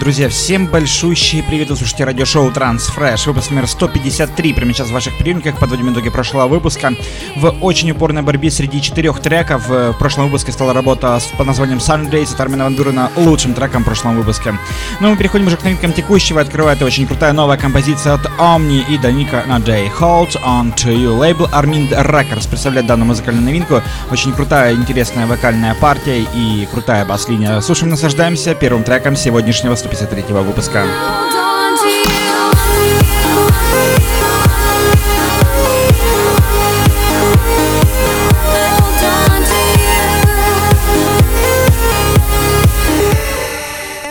Друзья, всем большущий привет, вы слушаете радиошоу Transfresh, выпуск номер 153, прямо сейчас в ваших приемниках, подводим итоги прошлого выпуска. В очень упорной борьбе среди четырех треков э, в прошлом выпуске стала работа под названием Sundays от Армина Ван Бюрена лучшим треком в прошлом выпуске. Ну мы переходим уже к новинкам текущего, открывает очень крутая новая композиция от Omni и Даника на Day. Hold on to you. Лейбл Armin Records представляет данную музыкальную новинку. Очень крутая, интересная вокальная партия и крутая бас-линия. Слушаем, наслаждаемся первым треком сегодняшнего 153 выпуска.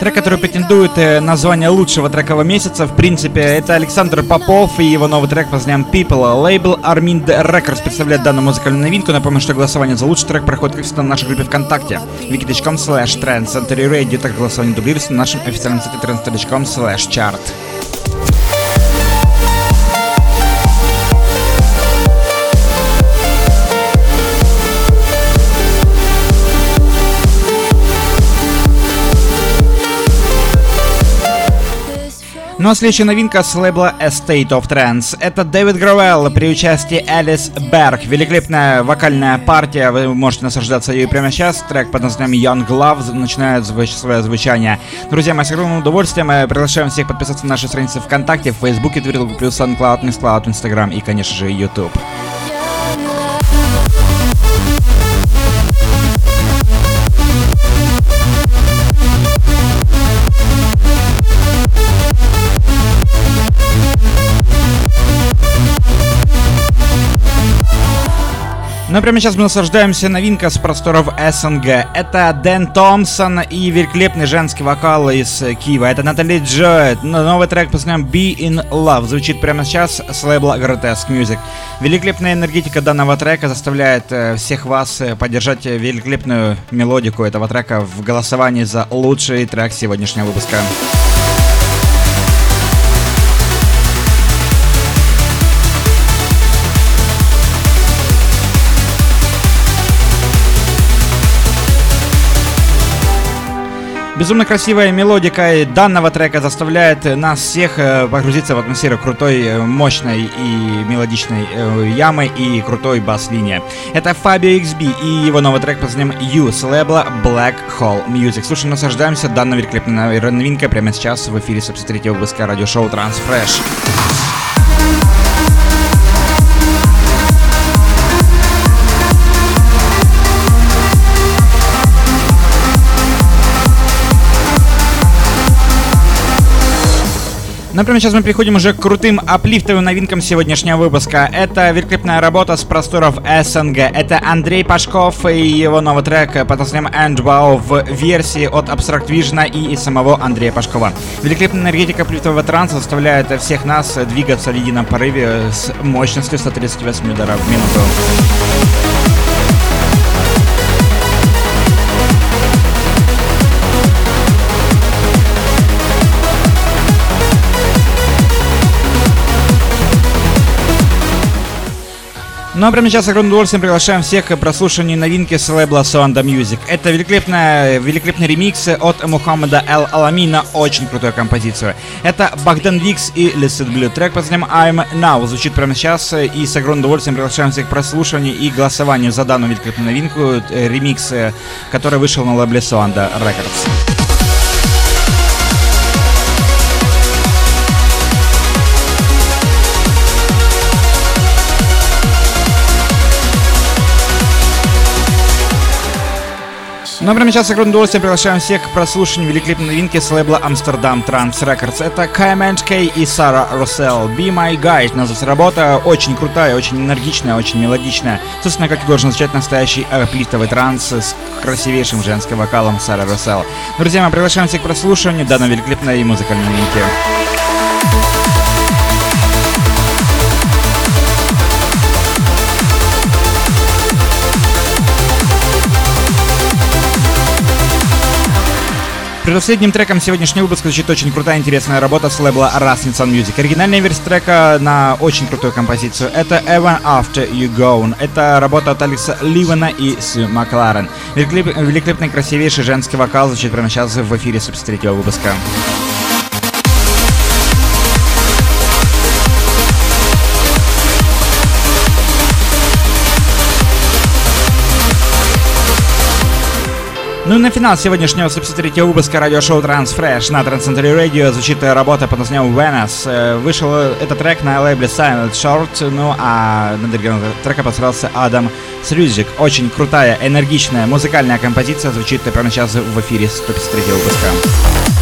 Трек, который претендует э, на звание лучшего трекового месяца, в принципе, это Александр Попов и его новый трек под названием People. Лейбл Armin Records представляет данную музыкальную новинку. Напомню, что голосование за лучший трек проходит, как всегда, на нашей группе ВКонтакте wiki.com slash trends, Radio, так голосование дублируется на нашем официальном сайте trends.com slash chart. Ну а следующая новинка с лейбла Estate of Trance. Это Дэвид Гровелл при участии Элис Берг. Великолепная вокальная партия, вы можете наслаждаться ею прямо сейчас. Трек под названием Young Love начинает свое звучание. Друзья мои, с огромным удовольствием мы приглашаем всех подписаться на наши страницы ВКонтакте, в Фейсбуке, Твиттер, плюс SoundCloud, MissCloud, Instagram и, конечно же, YouTube. Но прямо сейчас мы наслаждаемся новинка с просторов СНГ. Это Дэн Томпсон и великолепный женский вокал из Киева. Это Натали Джоэт. Новый трек под названием Be in Love звучит прямо сейчас с лейбла Grotesque Music. Великолепная энергетика данного трека заставляет э, всех вас э, поддержать великолепную мелодику этого трека в голосовании за лучший трек сегодняшнего выпуска. Безумно красивая мелодика данного трека заставляет нас всех э, погрузиться в атмосферу крутой, э, мощной и мелодичной э, ямы и крутой бас-линии. Это Fabio XB и его новый трек под названием You с лейбла Black Hole Music. Слушай, наслаждаемся данной великолепной новинкой прямо сейчас в эфире 73 выпуска радиошоу Transfresh. Например, сейчас мы переходим уже к крутым аплифтовым новинкам сегодняшнего выпуска. Это великолепная работа с просторов СНГ. Это Андрей Пашков и его новый трек под названием Endbow в версии от Abstract Vision и самого Андрея Пашкова. Великолепная энергетика аплифтового транса заставляет всех нас двигаться в едином порыве с мощностью 138 ударов в минуту. Ну а прямо сейчас с огромным удовольствием приглашаем всех к прослушиванию новинки с лейбла Sonda Music. Это великолепная, великолепный ремикс от Мухаммада Эл Алами на очень крутую композицию. Это Богдан Викс и Lucid Blue. Трек под названием I'm Now звучит прямо сейчас и с огромным удовольствием приглашаем всех к прослушиванию и голосованию за данную великолепную новинку, э, ремикс, э, который вышел на лейбле Sonda Records. Ну а прямо сейчас с огромным удовольствием приглашаем всех к прослушиванию великолепной новинки с лейбла Amsterdam Trans Records. Это Кай Кей и Сара Руссел. Be My Guide называется работа. Очень крутая, очень энергичная, очень мелодичная. Собственно, как и должен означать настоящий аэроплифтовый транс с красивейшим женским вокалом Сара Руссел. Друзья, мы приглашаем всех к прослушиванию данной великолепной музыкальной новинки. Предпоследним треком сегодняшнего выпуска звучит очень крутая интересная работа с лейбла Rasmussen Music. Оригинальная версия трека на очень крутую композицию. Это Even After You Gone. Это работа от Алекса Ливана и Сью Макларен. Великолепный, красивейший женский вокал звучит прямо сейчас в эфире 73 выпуска. Ну и на финал сегодняшнего 73 выпуска радиошоу Transfresh на Transcentury Radio звучит работа под названием Venice. Э, вышел этот трек на лейбле Silent Short, ну а на диригент трека постарался Адам Срюзик. Очень крутая, энергичная музыкальная композиция звучит прямо сейчас в эфире 153 выпуска.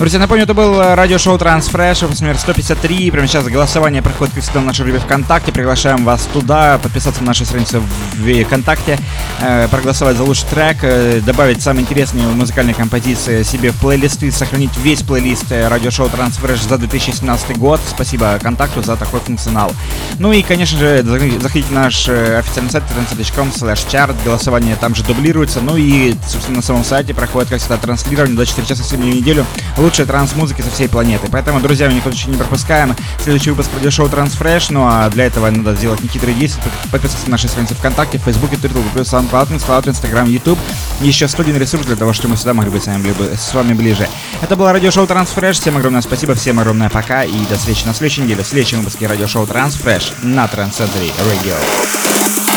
Друзья, напомню, это был э, радиошоу Transfresh, номер 153. Прямо сейчас голосование проходит, как всегда, в нашей группе ВКонтакте. Приглашаем вас туда, подписаться на нашу страницу в ВКонтакте, э, проголосовать за лучший трек, э, добавить самые интересные музыкальные композиции себе в плейлисты, сохранить весь плейлист радиошоу Transfresh за 2017 год. Спасибо контакту за такой функционал. Ну и, конечно же, заходите на наш официальный сайт transcom slash chart. Голосование там же дублируется. Ну и, собственно, на самом сайте проходит, как всегда, транслирование 24 часа в неделю лучшей транс-музыки со всей планеты. Поэтому, друзья, мы никуда не пропускаем. Следующий выпуск радиошоу Transfresh. Ну а для этого надо сделать нехитрые действия. Подписаться на наши страницы ВКонтакте, в Фейсбуке, Твиттере, плюс SoundCloud, SoundCloud, Инстаграм, Ютуб. Еще 101 ресурс для того, чтобы мы всегда могли быть с вами, с вами ближе. Это было радиошоу Transfresh. Всем огромное спасибо, всем огромное пока и до встречи на следующей неделе. В следующем выпуске радиошоу Transfresh на Transcentry Radio.